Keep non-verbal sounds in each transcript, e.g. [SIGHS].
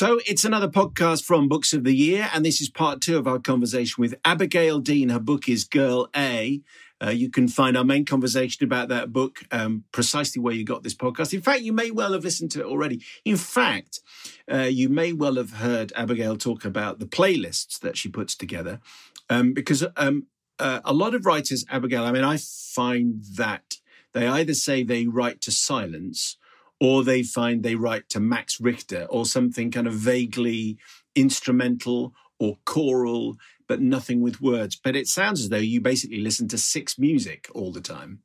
So it's another podcast from Books of the Year, and this is part two of our conversation with Abigail Dean. Her book is Girl A. Uh, you can find our main conversation about that book um, precisely where you got this podcast. In fact, you may well have listened to it already. In fact, uh, you may well have heard Abigail talk about the playlists that she puts together, um, because um, uh, a lot of writers, Abigail, I mean, I find that they either say they write to silence or they find they write to Max Richter or something kind of vaguely instrumental or choral, but nothing with words. But it sounds as though you basically listen to six music all the time.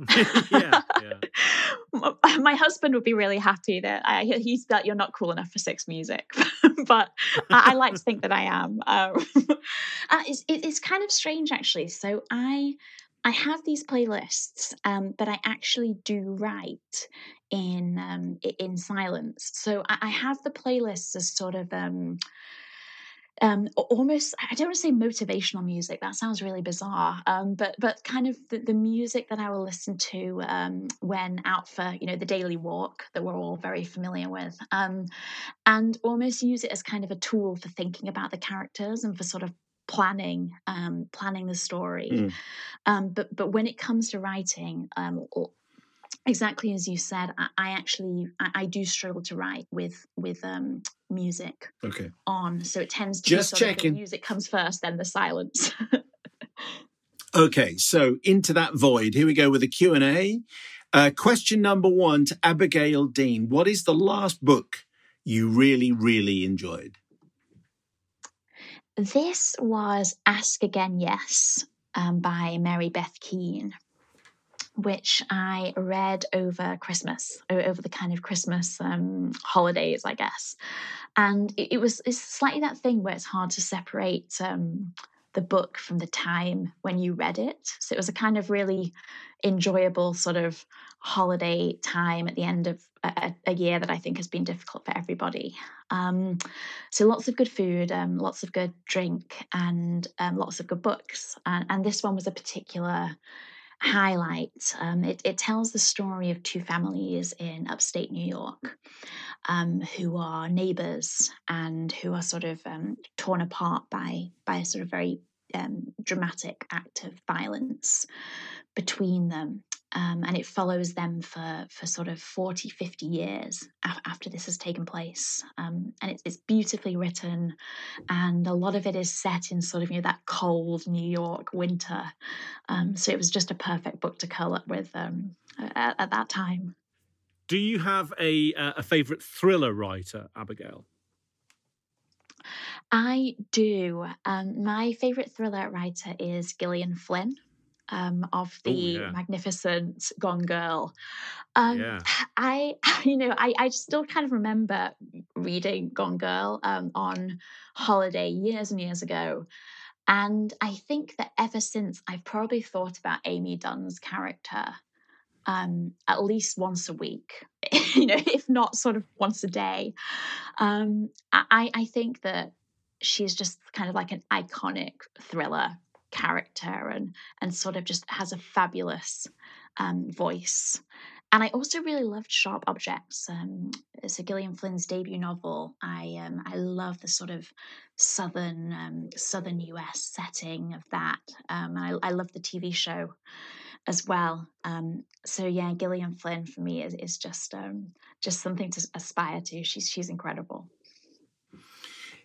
[LAUGHS] yeah, yeah. [LAUGHS] My husband would be really happy that I, he's that you're not cool enough for six music, [LAUGHS] but I, I, like to think that I am. Um, uh, it's, it's kind of strange actually. So I I have these playlists um, that I actually do write in um, in silence. So I, I, have the playlists as sort of um, um, almost I don't want to say motivational music. That sounds really bizarre. Um, but but kind of the, the, music that I will listen to um, when out for you know the daily walk that we're all very familiar with, um, and almost use it as kind of a tool for thinking about the characters and for sort of planning um, planning the story. Mm. Um, but but when it comes to writing, um, exactly as you said, I, I actually I, I, do struggle to write with with um, music okay. on. So it tends to just checking. music comes first, then the silence. [LAUGHS] okay, so into that void. Here we go with the Q and A. Uh, question number one to Abigail Dean: What is the last book you really really enjoyed? This was Ask Again Yes um, by Mary Beth Keane, which I read over Christmas, over the kind of Christmas um, holidays, I guess. And it, it, was it's slightly that thing where it's hard to separate um, the book from the time when you read it. So it was a kind of really enjoyable sort of holiday time at the end of a, a year that I think has been difficult for everybody. Um, so lots of good food, um, lots of good drink, and um, lots of good books. And, and, this one was a particular highlight. Um, it, it, tells the story of two families in upstate New York um, who are neighbors and who are sort of um, torn apart by by a sort of very dramatic act of violence between them um, and it follows them for for sort of 40 50 years af- after this has taken place. Um, and it's, it's beautifully written and a lot of it is set in sort of you know that cold new york winter. Um, so it was just a perfect book to curl up with um, at, at, that time. Do you have a a favorite thriller writer abigail? I do. Um, my favorite thriller writer is Gillian Flynn um, of the Ooh, yeah. magnificent Gone Girl. Um, yeah. [SIGHS] I, [LAUGHS] you know, I, I still kind of remember reading Gone Girl um, on holiday years and years ago. And I think that ever since, I've probably thought about Amy Dunne's character um, at least once a week, [LAUGHS] you know, if not sort of once a day. Um, I, I think that she's just kind of like an iconic thriller character and and sort of just has a fabulous um, voice and I also really loved Sharp Objects. Um, a Gillian Flynn's debut novel. I um, I love the sort of southern um, southern US setting of that. Um, I, I love the TV show as well. Um, so yeah, Gillian Flynn for me is, is just um, just something to aspire to. She's she's incredible.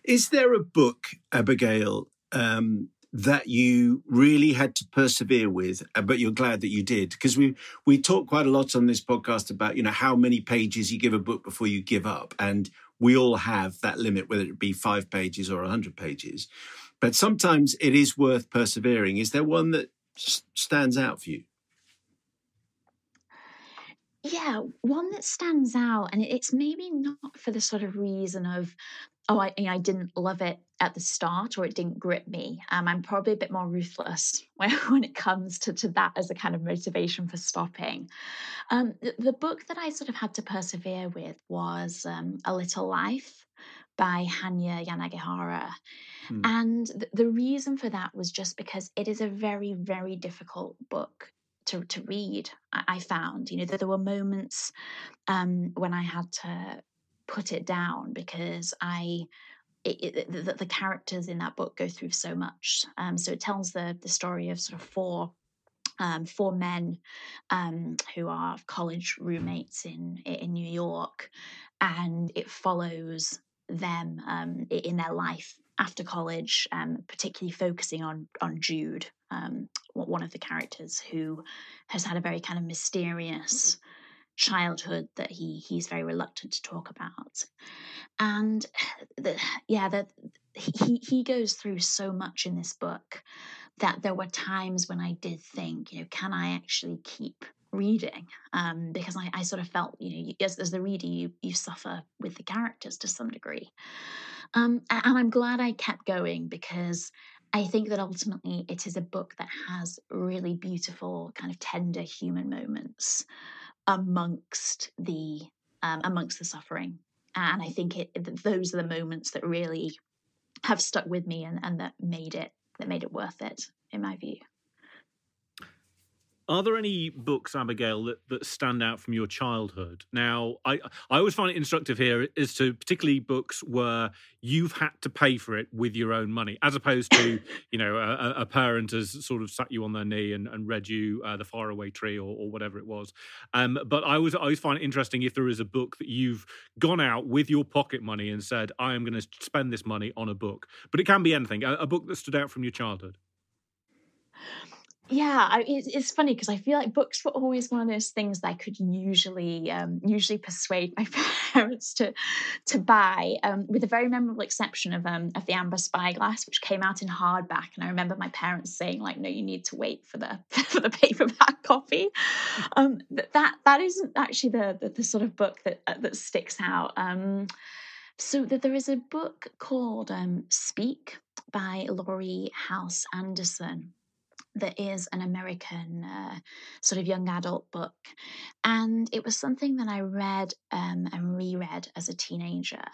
Is there a book, Abigail, um, that you really had to persevere with, uh, but you're glad that you did? Because we we talk quite a lot on this podcast about you know how many pages you give a book before you give up, and we all have that limit, whether it be five pages or hundred pages. But sometimes it is worth persevering. Is there one that stands out for you? Yeah, one that stands out, and it's maybe not for the sort of reason of, oh, I, I didn't love it at the start or it didn't grip me. Um, I'm probably a bit more ruthless [LAUGHS] when, when it comes to, to that as a kind of motivation for stopping. Um, the, the, book that I sort of had to persevere with was um, A Little Life by Hanya Yanagihara. Hmm. And th- the reason for that was just because it is a very, very difficult book to, to read. I, I found, you know, that there were moments um, when I had to put it down because I it, it, the, the, characters in that book go through so much. Um, so it tells the the story of sort of four um, four men um, who are college roommates in in New York, and it follows them um, in their life after college, um, particularly focusing on on Jude, um, one of the characters who has had a very kind of mysterious childhood that he he's very reluctant to talk about, and [SIGHS] the, yeah, that he he goes through so much in this book that there were times when I did think, you know, can I actually keep reading? Um, because I, I, sort of felt you know as, as the reader you you suffer with the characters to some degree. Um, and I'm glad I kept going because I think that ultimately it is a book that has really beautiful kind of tender human moments amongst the um, amongst the suffering and I think it, those are the moments that really have stuck with me and, and that made it that made it worth it in my view. Are there any books, Abigail, that, that stand out from your childhood? Now, I I always find it instructive here as to particularly books where you've had to pay for it with your own money, as opposed to [COUGHS] you know a, a parent has sort of sat you on their knee and, and read you uh, the Faraway Tree or, or whatever it was. Um, but I always I always find it interesting if there is a book that you've gone out with your pocket money and said I am going to spend this money on a book. But it can be anything. A, a book that stood out from your childhood yeah I, it's, it's funny because i feel like books were always one of those things that i could usually um, usually persuade my [LAUGHS] parents to to buy um, with a very memorable exception of um, of the amber spyglass which came out in hardback and i remember my parents saying like no you need to wait for the [LAUGHS] for the paperback copy. Um, that that isn't actually the, the, the sort of book that uh, that sticks out um, so that there is a book called um, speak by laurie halse anderson that is an American uh, sort of young adult book. And it was something that I read um, and reread as a teenager.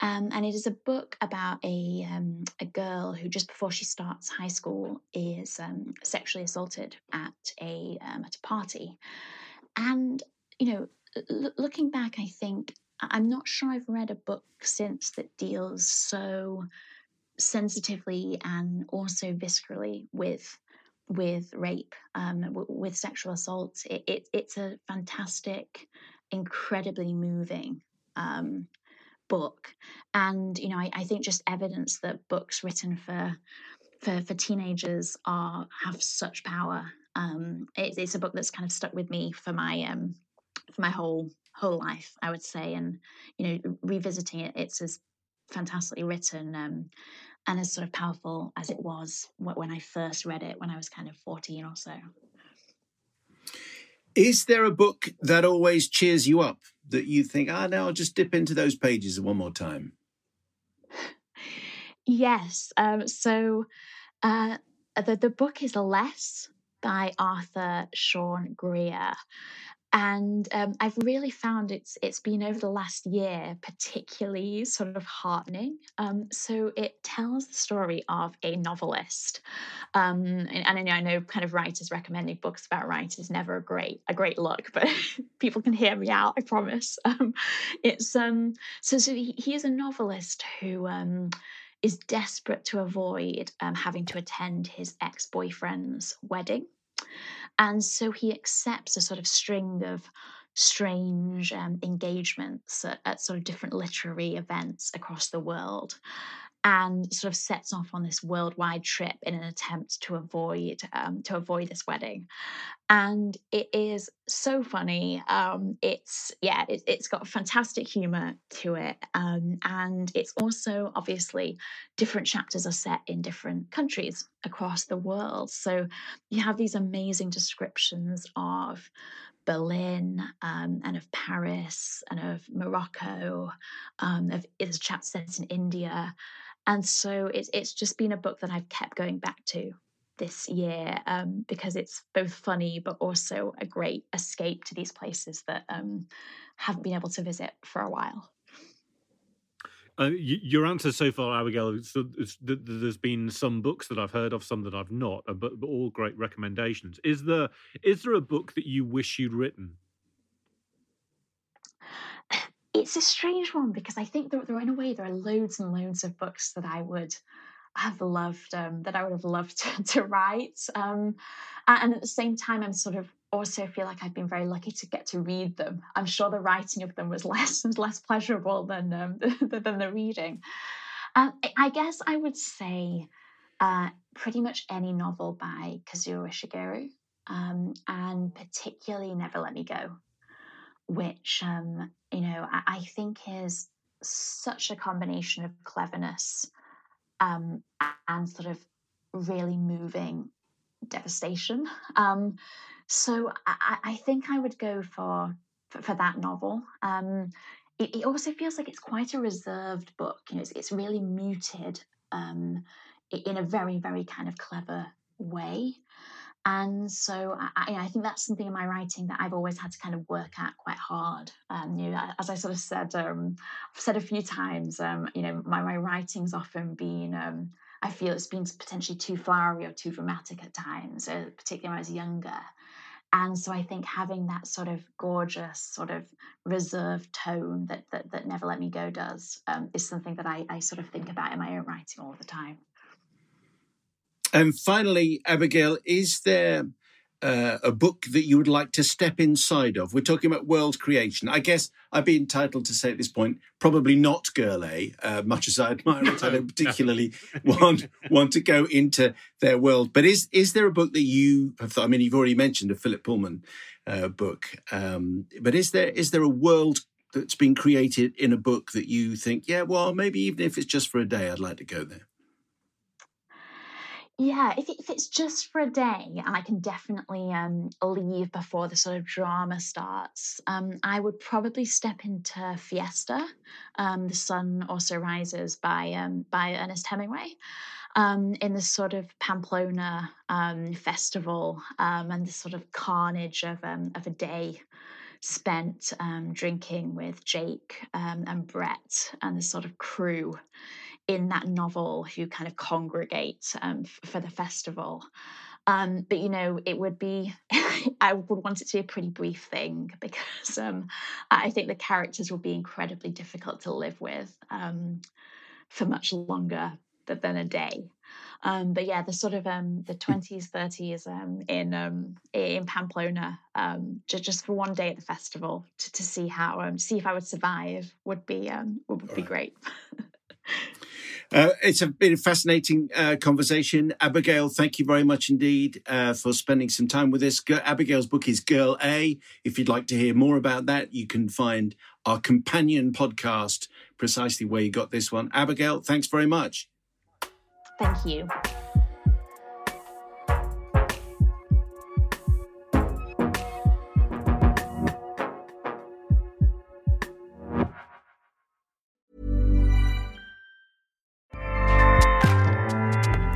Um, and it is a book about a, um, a girl who, just before she starts high school, is um, sexually assaulted at a, um, at a party. And, you know, l- looking back, I think I'm not sure I've read a book since that deals so sensitively and also viscerally with with rape, um, w- with sexual assault. It, it, it's a fantastic, incredibly moving um, book, and you know I, I, think just evidence that books written for for, for teenagers are have such power. Um, it, it's a book that's kind of stuck with me for my um, for my whole whole life, I would say, and you know revisiting it, it's as fantastically written. Um, and as sort of powerful as it was when I first read it when I was kind of 14 or so. Is there a book that always cheers you up that you think, ah, now I'll just dip into those pages one more time? [SIGHS] Yes. Um, so uh, the, the book is Less by Arthur Sean Greer. And um, I've really found it's it's been over the last year particularly sort of heartening. Um, so it tells the story of a novelist, um, and, and, I know kind of writers recommending books about writers never a great a great look, but [LAUGHS] people can hear me out. I promise. [LAUGHS] Um, it's um so so he, he is a novelist who um is desperate to avoid um, having to attend his ex boyfriend's wedding. And so he accepts a sort of string of strange um, engagements at, at, sort of different literary events across the world and sort of sets off on this worldwide trip in an attempt to avoid um, to avoid this wedding and it is so funny um, it's yeah it, has got fantastic humor to it um, and it's also obviously different chapters are set in different countries across the world so you have these amazing descriptions of Berlin um, and of Paris and of Morocco. Um, of, there's a chapter set in India and so it's it's just been a book that I've kept going back to this year um, because it's both funny but also a great escape to these places that um, haven't been able to visit for a while. Uh, your answer so far, Abigail, there's been some books that I've heard of, some that I've not, uh, but all great recommendations. Is there is there a book that you wish you'd written? It's a strange one because I think that there, in a way, there are loads and loads of books that I would have loved, um, that I would have loved [LAUGHS] to, to write. Um, and at the same time, I'm sort of also feel like I've been very lucky to get to read them. I'm sure the writing of them was [LAUGHS] less and less pleasurable than um, [LAUGHS] than the reading. Um, I guess I would say uh, pretty much any novel by Kazuo Ishiguro, um, and particularly Never Let Me Go which um, you know I, I, think is such a combination of cleverness um, and sort of really moving devastation. [LAUGHS] Um, so I, I, think I would go for for, for that novel. Um, it, it, also feels like it's quite a reserved book. You know, it's, it's really muted um, in a very very kind of clever way. And so I, I, think that's something in my writing that I've always had to kind of work at quite hard. Um, you know, as I sort of said, um, I've said a few times, um, you know, my, my writing's often been, um, I feel it's been potentially too flowery or too dramatic at times, uh, particularly when I was younger. And so I think having that sort of gorgeous, sort of reserved tone that that, that Never Let Me Go does um, is something that I, I sort of think about in my own writing all the time. And finally, Abigail, is there uh, a book that you would like to step inside of? We're talking about world creation. I guess I'd be entitled to say at this point, probably not Girl A, uh, much as I admire it. I don't [LAUGHS] particularly want want to go into their world. But is is there a book that you have thought? I mean, you've already mentioned a Philip Pullman uh, book, um, but is there is there a world that's been created in a book that you think, yeah, well, maybe even if it's just for a day, I'd like to go there? Yeah, if, if it's just for a day and I can definitely um, leave before the sort of drama starts, um, I would probably step into Fiesta, um, The Sun Also Rises by, um, by Ernest Hemingway. Um, in the sort of Pamplona um, festival and the sort of carnage of, of a day spent drinking with Jake and Brett and the sort of crew in that novel who kind of congregate um, f- for the festival. Um, but you know, it would be, [LAUGHS] I would want it to be a pretty brief thing because um, I think the characters will be incredibly difficult to live with um, for much longer than a day. Um, but yeah, the sort of um, the twenties, thirties um, in um, in Pamplona, um, just, just for one day at the festival to, to see how um, see if I would survive would be um, would, would be great. [LAUGHS] Uh, it's a been a fascinating uh, conversation. Abigail, thank you very much indeed uh, for spending some time with us. Abigail's book is Girl A. If you'd like to hear more about that, you can find our companion podcast precisely where you got this one. Abigail, thanks very much. Thank you.